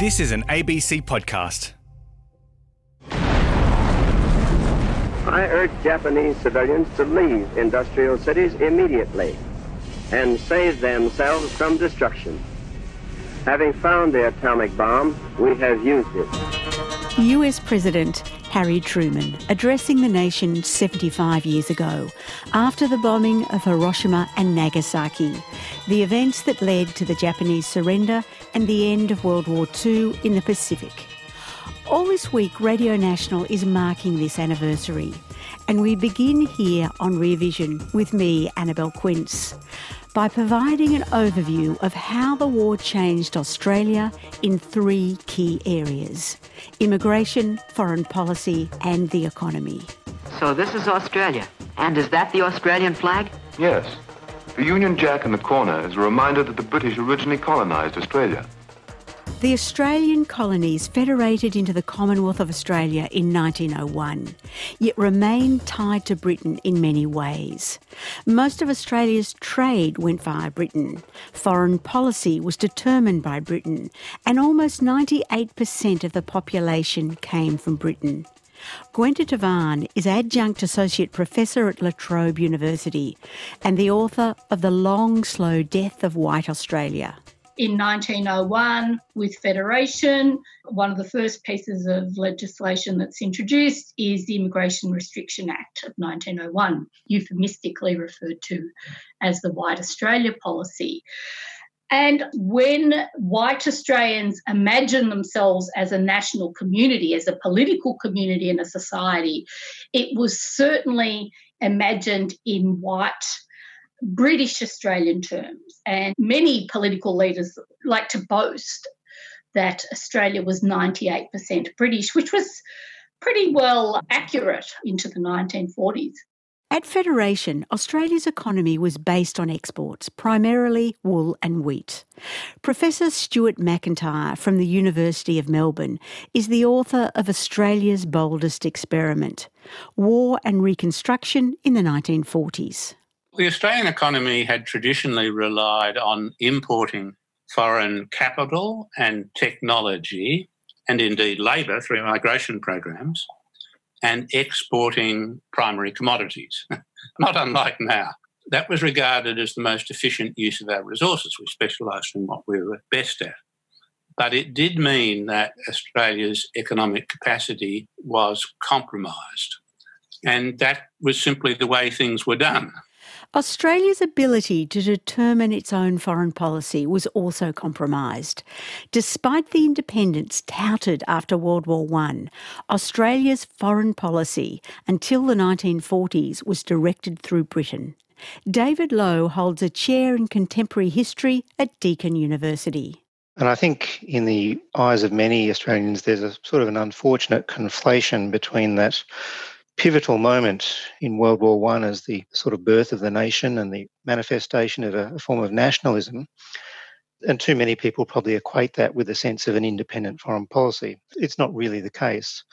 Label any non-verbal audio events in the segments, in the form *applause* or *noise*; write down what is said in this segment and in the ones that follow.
This is an ABC podcast. I urge Japanese civilians to leave industrial cities immediately and save themselves from destruction. Having found the atomic bomb, we have used it. US President Harry Truman addressing the nation 75 years ago after the bombing of Hiroshima and Nagasaki, the events that led to the Japanese surrender and the end of World War II in the Pacific. All this week, Radio National is marking this anniversary, and we begin here on Rear Vision with me, Annabelle Quince by providing an overview of how the war changed Australia in three key areas immigration, foreign policy, and the economy. So this is Australia. And is that the Australian flag? Yes. The Union Jack in the corner is a reminder that the British originally colonised Australia. The Australian colonies federated into the Commonwealth of Australia in 1901, yet remained tied to Britain in many ways. Most of Australia's trade went via Britain, foreign policy was determined by Britain, and almost 98% of the population came from Britain. Gwenda Tavan is Adjunct Associate Professor at La Trobe University and the author of The Long Slow Death of White Australia in 1901 with Federation. One of the first pieces of legislation that's introduced is the Immigration Restriction Act of 1901, euphemistically referred to as the White Australia Policy. And when white Australians imagine themselves as a national community, as a political community and a society, it was certainly imagined in white British Australian terms. And many political leaders like to boast that Australia was 98% British, which was pretty well accurate into the 1940s. At Federation, Australia's economy was based on exports, primarily wool and wheat. Professor Stuart Macintyre from the University of Melbourne is the author of Australia's Boldest Experiment War and Reconstruction in the 1940s. The Australian economy had traditionally relied on importing foreign capital and technology, and indeed labour through migration programs, and exporting primary commodities, *laughs* not unlike now. That was regarded as the most efficient use of our resources. We specialised in what we were best at. But it did mean that Australia's economic capacity was compromised. And that was simply the way things were done. Australia's ability to determine its own foreign policy was also compromised. Despite the independence touted after World War I, Australia's foreign policy until the 1940s was directed through Britain. David Lowe holds a chair in contemporary history at Deakin University. And I think, in the eyes of many Australians, there's a sort of an unfortunate conflation between that pivotal moment in World War One as the sort of birth of the nation and the manifestation of a, a form of nationalism. And too many people probably equate that with a sense of an independent foreign policy. It's not really the case.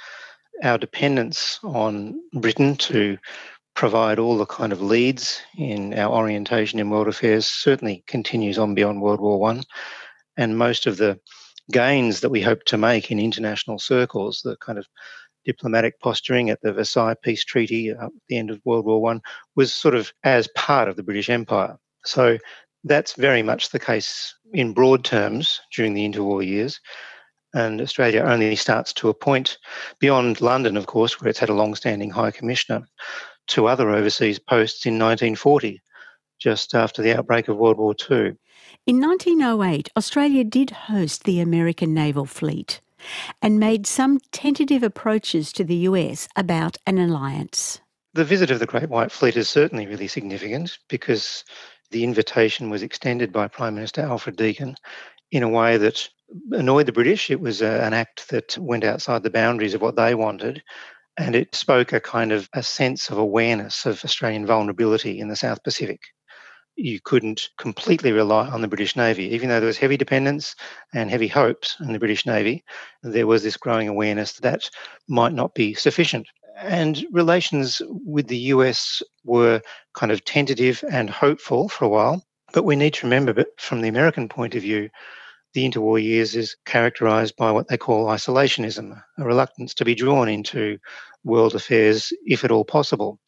Our dependence on Britain to provide all the kind of leads in our orientation in world affairs certainly continues on beyond World War One, and most of the gains that we hope to make in international circles, the kind of diplomatic posturing at the Versailles Peace Treaty uh, at the end of World War One was sort of as part of the British Empire. So that's very much the case in broad terms during the interwar years. And Australia only starts to appoint, beyond London, of course, where it's had a long standing High Commissioner, to other overseas posts in 1940, just after the outbreak of World War II. In 1908, Australia did host the American Naval Fleet and made some tentative approaches to the US about an alliance. The visit of the Great White Fleet is certainly really significant because the invitation was extended by Prime Minister Alfred Deakin in a way that annoyed the British. It was a, an act that went outside the boundaries of what they wanted. And it spoke a kind of a sense of awareness of Australian vulnerability in the South Pacific you couldn't completely rely on the British Navy. Even though there was heavy dependence and heavy hopes in the British Navy, there was this growing awareness that, that might not be sufficient. And relations with the US were kind of tentative and hopeful for a while. But we need to remember that from the American point of view, the interwar years is characterized by what they call isolationism, a reluctance to be drawn into world affairs if at all possible.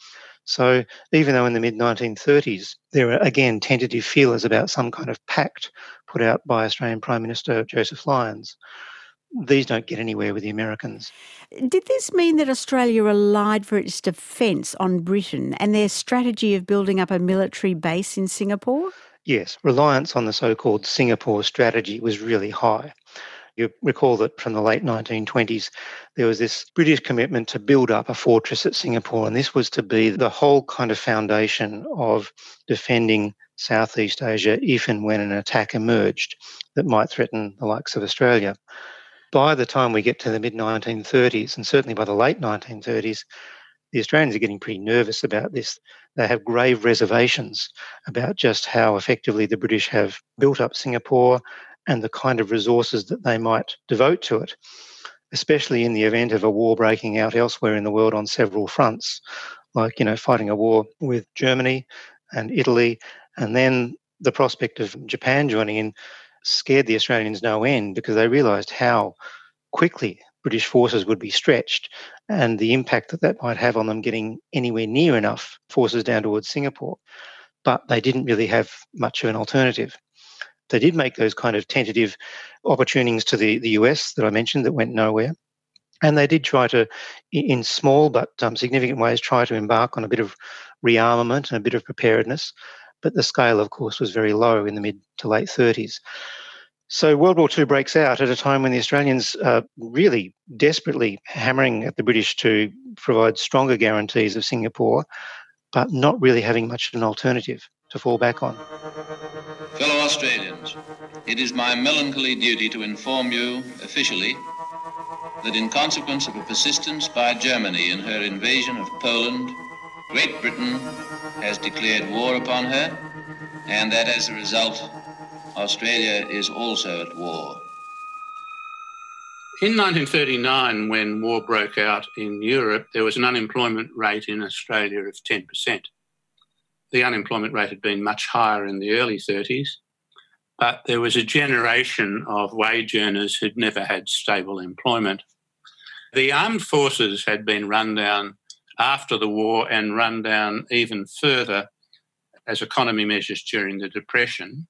So even though in the mid 1930s there are again tentative feelers about some kind of pact put out by Australian Prime Minister Joseph Lyons, these don't get anywhere with the Americans. Did this mean that Australia relied for its defence on Britain and their strategy of building up a military base in Singapore? Yes, reliance on the so called Singapore strategy was really high. You recall that from the late 1920s, there was this British commitment to build up a fortress at Singapore, and this was to be the whole kind of foundation of defending Southeast Asia if and when an attack emerged that might threaten the likes of Australia. By the time we get to the mid 1930s, and certainly by the late 1930s, the Australians are getting pretty nervous about this. They have grave reservations about just how effectively the British have built up Singapore and the kind of resources that they might devote to it, especially in the event of a war breaking out elsewhere in the world on several fronts, like, you know, fighting a war with Germany and Italy, and then the prospect of Japan joining in scared the Australians no end because they realised how quickly British forces would be stretched and the impact that that might have on them getting anywhere near enough forces down towards Singapore. But they didn't really have much of an alternative they did make those kind of tentative opportunities to the, the US that I mentioned that went nowhere. And they did try to, in small but um, significant ways, try to embark on a bit of rearmament and a bit of preparedness. But the scale, of course, was very low in the mid to late 30s. So World War II breaks out at a time when the Australians are really desperately hammering at the British to provide stronger guarantees of Singapore, but not really having much of an alternative to fall back on. Fellow Australians, it is my melancholy duty to inform you officially that in consequence of a persistence by Germany in her invasion of Poland, Great Britain has declared war upon her, and that as a result, Australia is also at war. In 1939, when war broke out in Europe, there was an unemployment rate in Australia of 10% the unemployment rate had been much higher in the early 30s, but there was a generation of wage earners who'd never had stable employment. The armed forces had been run down after the war and run down even further as economy measures during the Depression.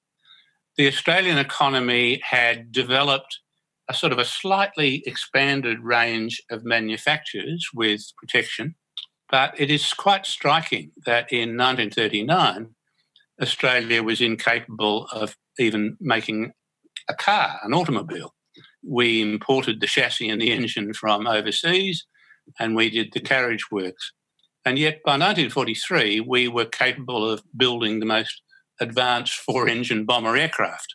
The Australian economy had developed a sort of a slightly expanded range of manufactures with protection but it is quite striking that in 1939, Australia was incapable of even making a car, an automobile. We imported the chassis and the engine from overseas, and we did the carriage works. And yet, by 1943, we were capable of building the most advanced four engine bomber aircraft.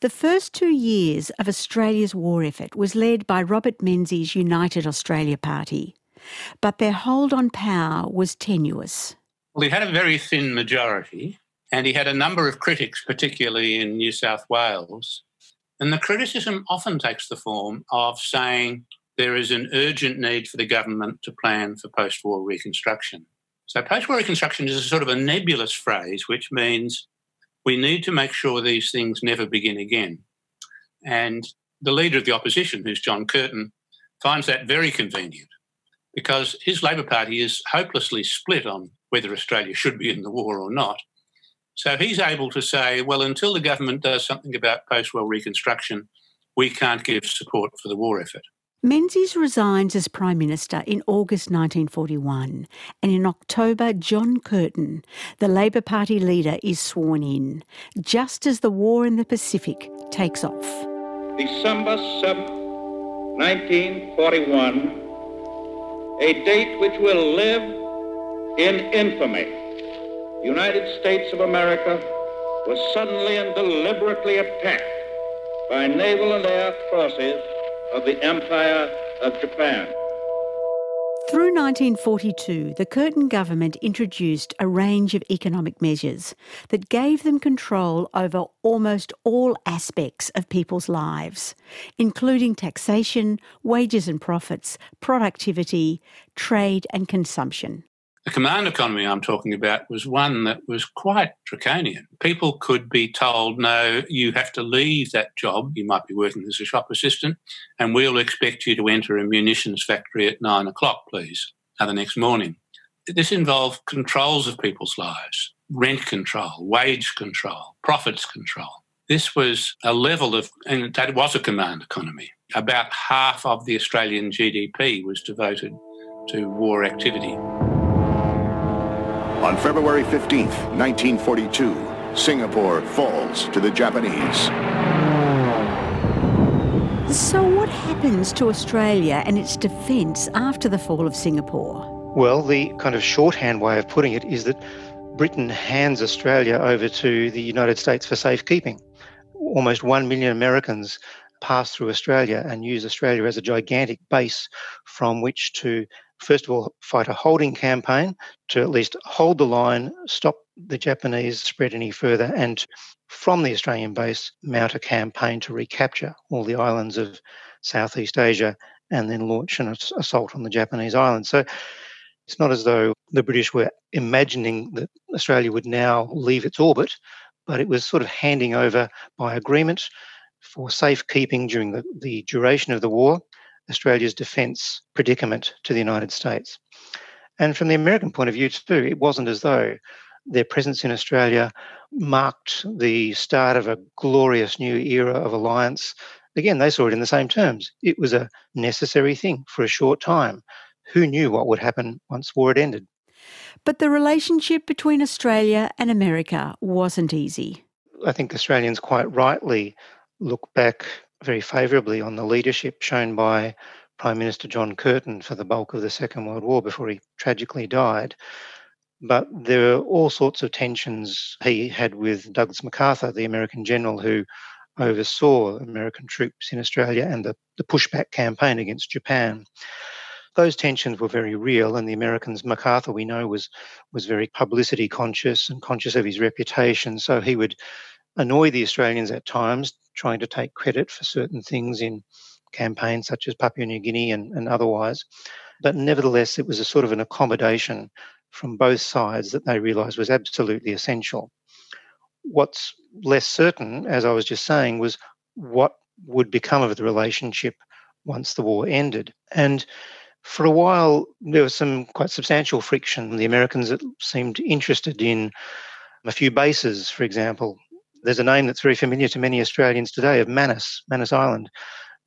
The first two years of Australia's war effort was led by Robert Menzies' United Australia Party but their hold on power was tenuous. Well, he had a very thin majority, and he had a number of critics, particularly in New South Wales. And the criticism often takes the form of saying there is an urgent need for the government to plan for post war reconstruction. So, post war reconstruction is a sort of a nebulous phrase, which means we need to make sure these things never begin again. And the leader of the opposition, who's John Curtin, finds that very convenient because his Labor Party is hopelessly split on whether Australia should be in the war or not. So he's able to say, well, until the government does something about post war reconstruction, we can't give support for the war effort. Menzies resigns as Prime Minister in August 1941, and in October, John Curtin, the Labor Party leader, is sworn in, just as the war in the Pacific takes off. December 7, 1941 a date which will live in infamy. The United States of America was suddenly and deliberately attacked by naval and air forces of the Empire of Japan. Through 1942, the Curtin government introduced a range of economic measures that gave them control over almost all aspects of people's lives, including taxation, wages and profits, productivity, trade and consumption. The command economy I'm talking about was one that was quite draconian. People could be told, no, you have to leave that job. You might be working as a shop assistant, and we'll expect you to enter a munitions factory at nine o'clock, please, uh, the next morning. This involved controls of people's lives rent control, wage control, profits control. This was a level of, and that was a command economy. About half of the Australian GDP was devoted to war activity. On February 15th, 1942, Singapore falls to the Japanese. So, what happens to Australia and its defence after the fall of Singapore? Well, the kind of shorthand way of putting it is that Britain hands Australia over to the United States for safekeeping. Almost 1 million Americans pass through Australia and use Australia as a gigantic base from which to first of all, fight a holding campaign to at least hold the line, stop the Japanese spread any further, and from the Australian base, mount a campaign to recapture all the islands of Southeast Asia and then launch an assault on the Japanese islands. So it's not as though the British were imagining that Australia would now leave its orbit, but it was sort of handing over by agreement for safekeeping during the, the duration of the war Australia's defence predicament to the United States. And from the American point of view, too, it wasn't as though their presence in Australia marked the start of a glorious new era of alliance. Again, they saw it in the same terms. It was a necessary thing for a short time. Who knew what would happen once war had ended? But the relationship between Australia and America wasn't easy. I think Australians quite rightly look back very favourably on the leadership shown by Prime Minister John Curtin for the bulk of the Second World War before he tragically died. But there were all sorts of tensions he had with Douglas MacArthur, the American general who oversaw American troops in Australia and the, the pushback campaign against Japan. Those tensions were very real, and the Americans, MacArthur, we know, was was very publicity conscious and conscious of his reputation. So he would annoy the Australians at times, trying to take credit for certain things in campaigns such as Papua New Guinea and, and otherwise. But nevertheless, it was a sort of an accommodation from both sides that they realised was absolutely essential. What's less certain, as I was just saying, was what would become of the relationship once the war ended. And for a while, there was some quite substantial friction. The Americans seemed interested in a few bases, for example, there's a name that's very familiar to many Australians today of Manus, Manus Island,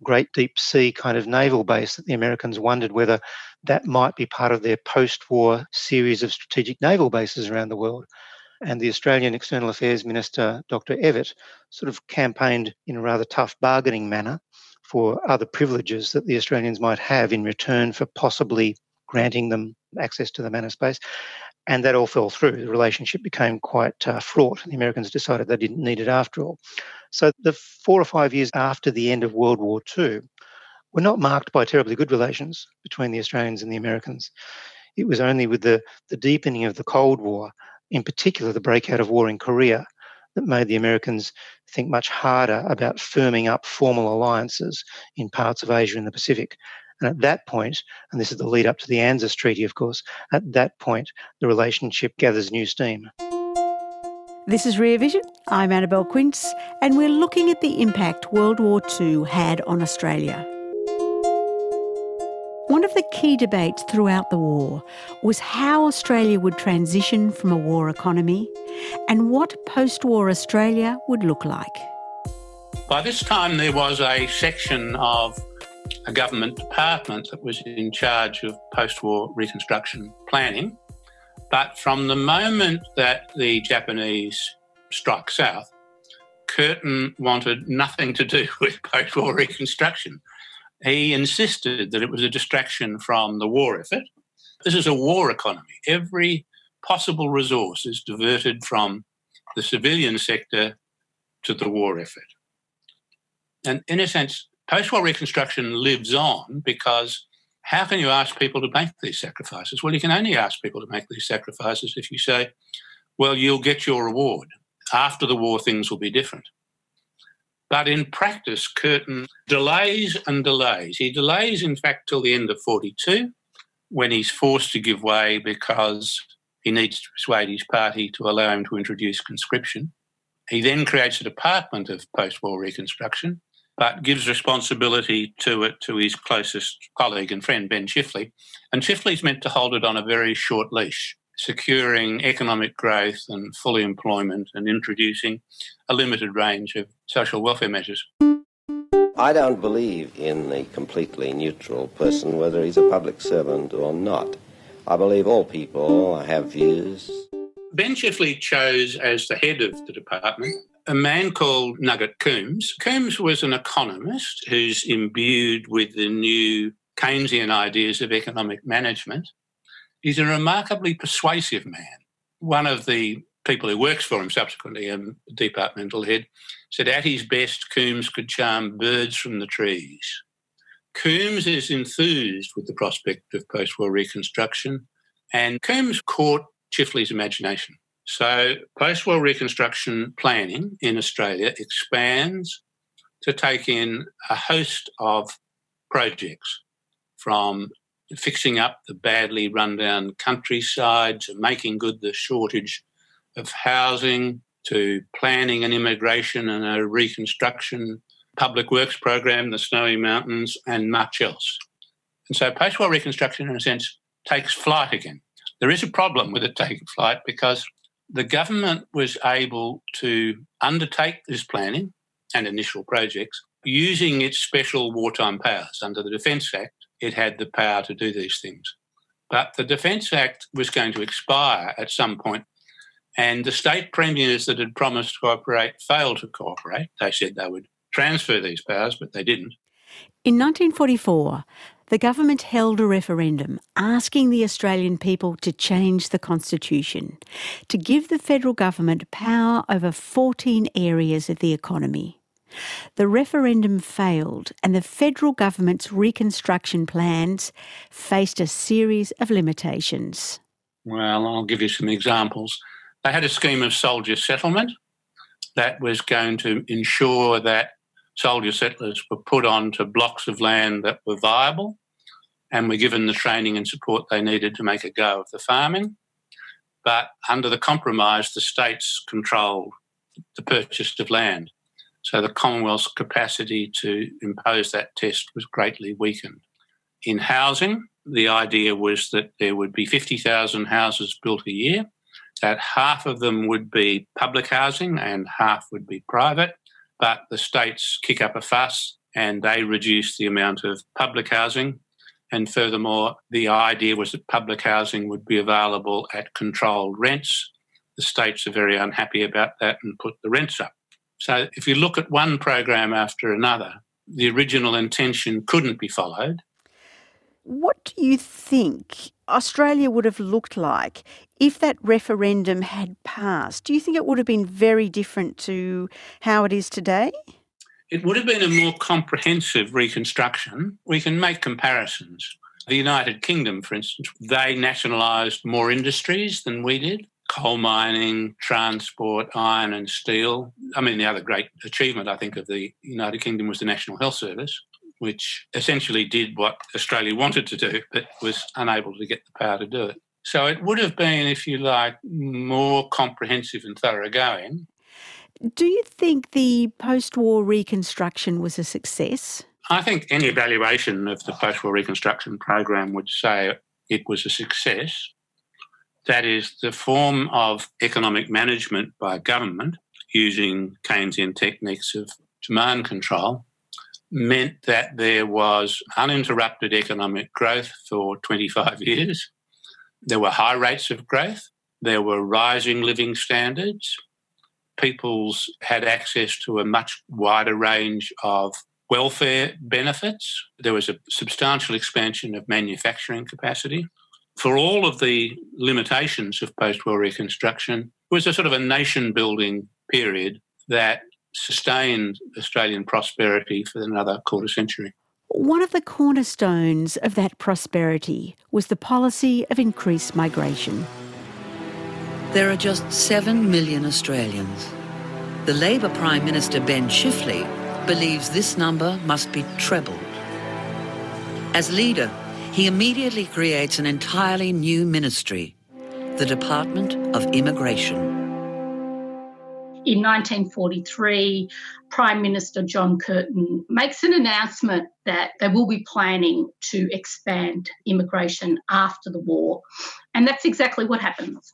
great deep sea kind of naval base that the Americans wondered whether that might be part of their post war series of strategic naval bases around the world. And the Australian External Affairs Minister, Dr. Evatt, sort of campaigned in a rather tough bargaining manner for other privileges that the Australians might have in return for possibly granting them access to the Manus base. And that all fell through. The relationship became quite uh, fraught. The Americans decided they didn't need it after all. So the four or five years after the end of World War II were not marked by terribly good relations between the Australians and the Americans. It was only with the, the deepening of the Cold War, in particular the breakout of war in Korea, that made the Americans think much harder about firming up formal alliances in parts of Asia and the Pacific. And at that point, and this is the lead up to the ANZUS Treaty, of course, at that point, the relationship gathers new steam. This is Rear Vision. I'm Annabelle Quince, and we're looking at the impact World War II had on Australia. One of the key debates throughout the war was how Australia would transition from a war economy and what post war Australia would look like. By this time, there was a section of a government department that was in charge of post war reconstruction planning. But from the moment that the Japanese struck south, Curtin wanted nothing to do *laughs* with post war reconstruction. He insisted that it was a distraction from the war effort. This is a war economy. Every possible resource is diverted from the civilian sector to the war effort. And in a sense, post war reconstruction lives on because how can you ask people to make these sacrifices? Well, you can only ask people to make these sacrifices if you say, well, you'll get your reward. After the war, things will be different. But in practice, Curtin delays and delays. He delays, in fact, till the end of 42. when he's forced to give way because he needs to persuade his party to allow him to introduce conscription. He then creates a department of post war reconstruction, but gives responsibility to it to his closest colleague and friend, Ben Chifley. And Chifley's meant to hold it on a very short leash, securing economic growth and full employment and introducing a limited range of social welfare measures. I don't believe in the completely neutral person, whether he's a public servant or not. I believe all people have views. Ben Chifley chose as the head of the department a man called Nugget Coombs. Coombs was an economist who's imbued with the new Keynesian ideas of economic management. He's a remarkably persuasive man. One of the people who works for him subsequently, a departmental head, said at his best, Coombs could charm birds from the trees. Coombs is enthused with the prospect of post war reconstruction, and Coombs caught Chifley's imagination. So, post war reconstruction planning in Australia expands to take in a host of projects from fixing up the badly rundown countryside to making good the shortage of housing to planning an immigration and a reconstruction public works program, the Snowy Mountains, and much else. And so post war reconstruction, in a sense, takes flight again. There is a problem with it taking flight because the government was able to undertake this planning and initial projects using its special wartime powers. Under the Defence Act, it had the power to do these things. But the Defence Act was going to expire at some point and the state premiers that had promised to cooperate failed to cooperate. They said they would transfer these powers, but they didn't. In 1944, the government held a referendum asking the Australian people to change the constitution, to give the federal government power over 14 areas of the economy. The referendum failed, and the federal government's reconstruction plans faced a series of limitations. Well, I'll give you some examples. They had a scheme of soldier settlement that was going to ensure that soldier settlers were put onto blocks of land that were viable and were given the training and support they needed to make a go of the farming. But under the compromise, the states controlled the purchase of land. So the Commonwealth's capacity to impose that test was greatly weakened. In housing, the idea was that there would be 50,000 houses built a year that half of them would be public housing and half would be private. But the states kick up a fuss and they reduce the amount of public housing. And furthermore, the idea was that public housing would be available at controlled rents. The states are very unhappy about that and put the rents up. So if you look at one program after another, the original intention couldn't be followed. What do you think Australia would have looked like if that referendum had passed? Do you think it would have been very different to how it is today? It would have been a more comprehensive reconstruction. We can make comparisons. The United Kingdom, for instance, they nationalised more industries than we did coal mining, transport, iron and steel. I mean, the other great achievement, I think, of the United Kingdom was the National Health Service which essentially did what Australia wanted to do, but was unable to get the power to do it. So it would have been, if you like, more comprehensive and thoroughgoing. Do you think the post war reconstruction was a success? I think any evaluation of the post war reconstruction program would say it was a success. That is, the form of economic management by government using Keynesian techniques of demand control meant that there was uninterrupted economic growth for 25 years. There were high rates of growth. There were rising living standards. People's had access to a much wider range of welfare benefits. There was a substantial expansion of manufacturing capacity. For all of the limitations of post war reconstruction, it was a sort of a nation building period that sustained Australian prosperity for another quarter century. One of the cornerstones of that prosperity was the policy of increased migration. There are just 7 million Australians. The Labor Prime Minister Ben Chifley believes this number must be trebled. As leader, he immediately creates an entirely new ministry, the Department of Immigration. In 1943, Prime Minister John Curtin makes an announcement that they will be planning to expand immigration after the war. And that's exactly what happens.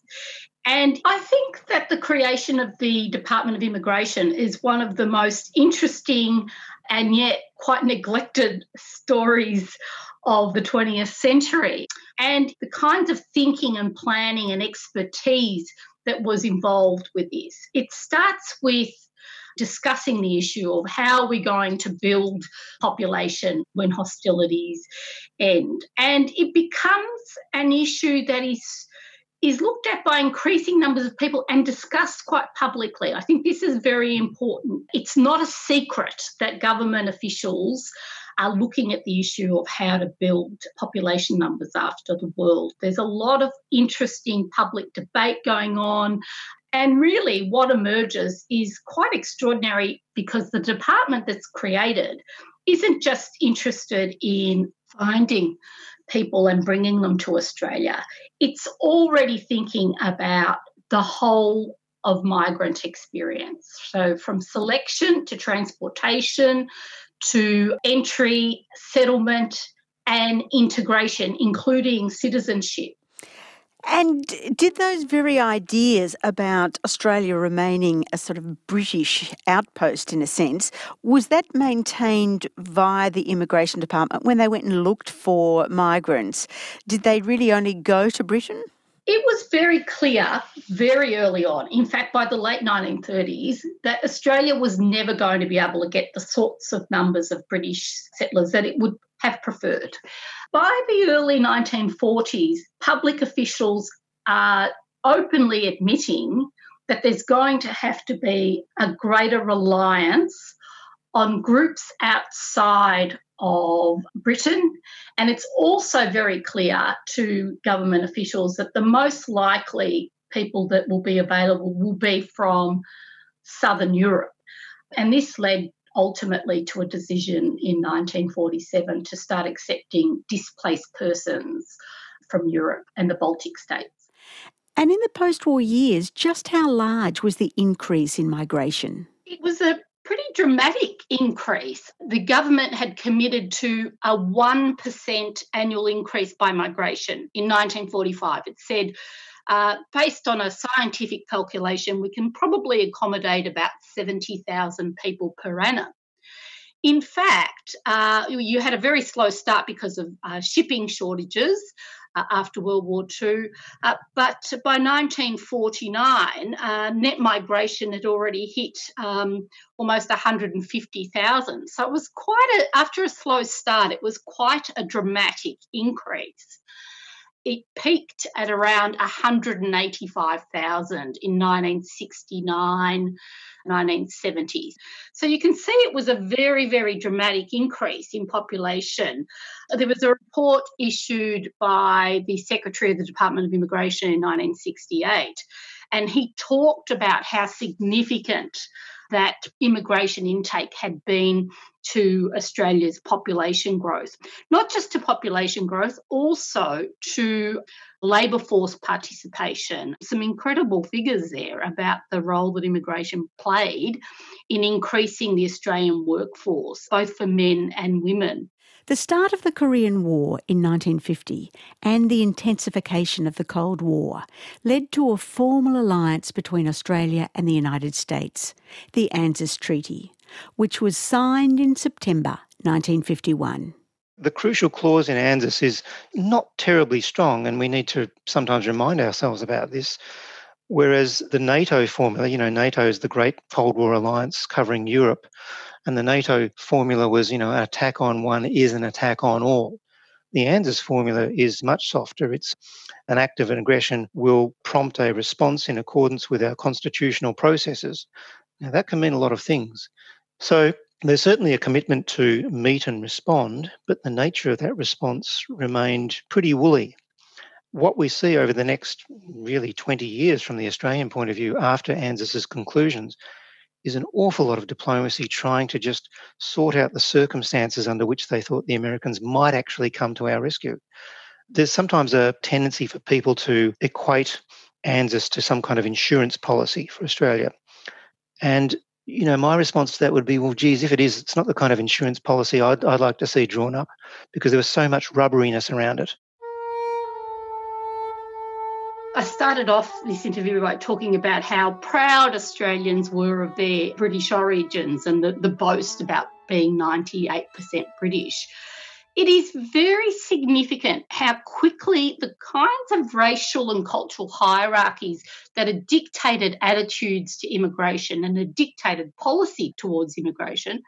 And I think that the creation of the Department of Immigration is one of the most interesting and yet quite neglected stories of the 20th century. And the kinds of thinking and planning and expertise that was involved with this. It starts with discussing the issue of how are we're going to build population when hostilities end. And it becomes an issue that is is looked at by increasing numbers of people and discussed quite publicly. I think this is very important. It's not a secret that government officials are looking at the issue of how to build population numbers after the world. There's a lot of interesting public debate going on. And really, what emerges is quite extraordinary because the department that's created isn't just interested in finding people and bringing them to Australia. It's already thinking about the whole of migrant experience. So, from selection to transportation to entry, settlement, and integration, including citizenship. And did those very ideas about Australia remaining a sort of British outpost in a sense, was that maintained via the Immigration Department when they went and looked for migrants? Did they really only go to Britain? It was very clear very early on, in fact, by the late 1930s, that Australia was never going to be able to get the sorts of numbers of British settlers that it would have preferred. By the early 1940s, public officials are openly admitting that there's going to have to be a greater reliance on groups outside of Britain. And it's also very clear to government officials that the most likely people that will be available will be from Southern Europe. And this led ultimately to a decision in 1947 to start accepting displaced persons from Europe and the Baltic states. And in the post war years, just how large was the increase in migration? It was a pretty dramatic increase. The government had committed to a 1% annual increase by migration in 1945. It said uh, based on a scientific calculation, we can probably accommodate about 70,000 people per annum. In fact, uh, you had a very slow start because of uh, shipping shortages uh, after World War II. Uh, but by 1949, uh, net migration had already hit um, almost 150,000. So it was quite a, after a slow start, it was quite a dramatic increase it peaked at around 185,000 in 1969, 1970s. So you can see it was a very, very dramatic increase in population. There was a report issued by the Secretary of the Department of Immigration in 1968, and he talked about how significant that immigration intake had been to Australia's population growth. Not just to population growth, also to labour force participation. Some incredible figures there about the role that immigration played in increasing the Australian workforce, both for men and women. The start of the Korean War in 1950 and the intensification of the Cold War led to a formal alliance between Australia and the United States, the ANZUS Treaty, which was signed in September 1951 the crucial clause in ANZUS is not terribly strong, and we need to sometimes remind ourselves about this. Whereas the NATO formula, you know, NATO is the great Cold War alliance covering Europe, and the NATO formula was, you know, an attack on one is an attack on all. The ANZUS formula is much softer. It's an act of aggression will prompt a response in accordance with our constitutional processes. Now, that can mean a lot of things. So, there's certainly a commitment to meet and respond, but the nature of that response remained pretty woolly. What we see over the next really 20 years from the Australian point of view after ANZUS's conclusions is an awful lot of diplomacy trying to just sort out the circumstances under which they thought the Americans might actually come to our rescue. There's sometimes a tendency for people to equate ANZUS to some kind of insurance policy for Australia. And you know, my response to that would be, well, geez, if it is, it's not the kind of insurance policy I'd, I'd like to see drawn up because there was so much rubberiness around it. I started off this interview by talking about how proud Australians were of their British origins and the, the boast about being 98% British. It is very significant how quickly the kinds of racial and cultural hierarchies that had dictated attitudes to immigration and had dictated policy towards immigration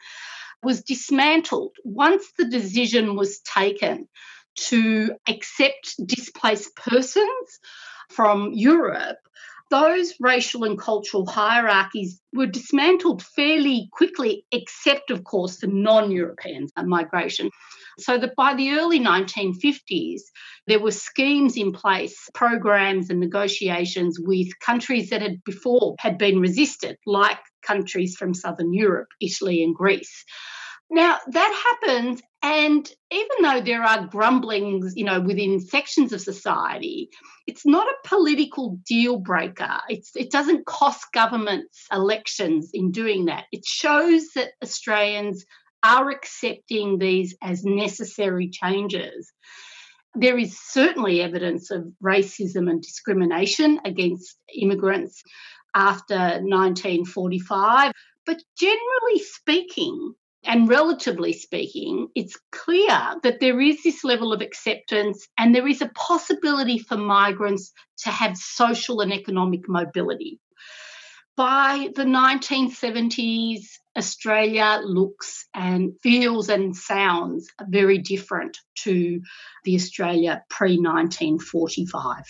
was dismantled once the decision was taken to accept displaced persons from Europe, those racial and cultural hierarchies were dismantled fairly quickly, except, of course, the non European migration. So that by the early 1950s, there were schemes in place, programs and negotiations with countries that had before had been resisted, like countries from southern Europe, Italy and Greece. Now that happens, and even though there are grumblings, you know, within sections of society, it's not a political deal breaker. It's, it doesn't cost governments elections in doing that. It shows that Australians are accepting these as necessary changes. There is certainly evidence of racism and discrimination against immigrants after 1945. But generally speaking, and relatively speaking, it's clear that there is this level of acceptance and there is a possibility for migrants to have social and economic mobility. By the 1970s, Australia looks and feels and sounds very different to the Australia pre 1945.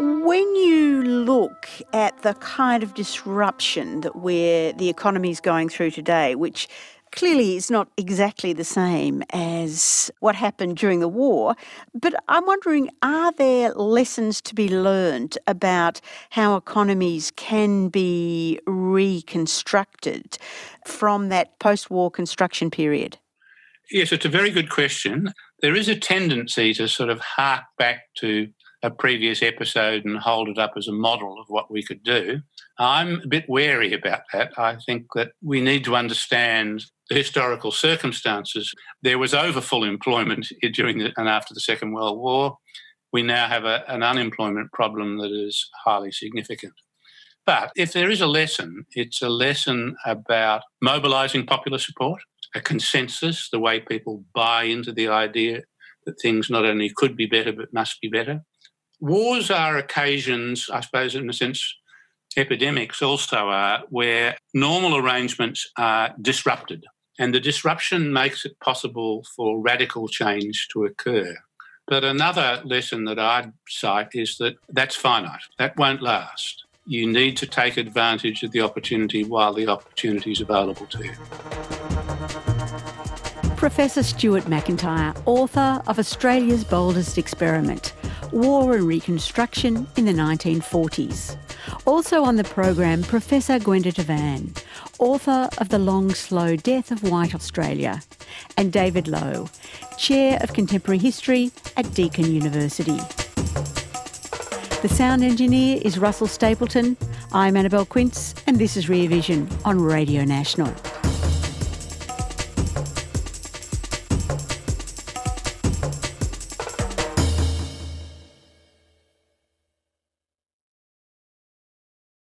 When you look at the kind of disruption that we're, the economy is going through today, which clearly is not exactly the same as what happened during the war, but I'm wondering are there lessons to be learned about how economies can be reconstructed from that post war construction period? Yes, it's a very good question. There is a tendency to sort of hark back to a previous episode and hold it up as a model of what we could do. I'm a bit wary about that. I think that we need to understand the historical circumstances. There was over full employment *laughs* during the, and after the Second World War. We now have a, an unemployment problem that is highly significant. But if there is a lesson, it's a lesson about mobilising popular support, a consensus, the way people buy into the idea that things not only could be better but must be better, Wars are occasions, I suppose, in a sense, epidemics also are, where normal arrangements are disrupted. And the disruption makes it possible for radical change to occur. But another lesson that I'd cite is that that's finite, that won't last. You need to take advantage of the opportunity while the opportunity is available to you. Professor Stuart Macintyre, author of Australia's Boldest Experiment War and Reconstruction in the 1940s. Also on the program, Professor Gwenda Tavan, author of The Long Slow Death of White Australia, and David Lowe, Chair of Contemporary History at Deakin University. The sound engineer is Russell Stapleton. I'm Annabelle Quince, and this is Rear Vision on Radio National.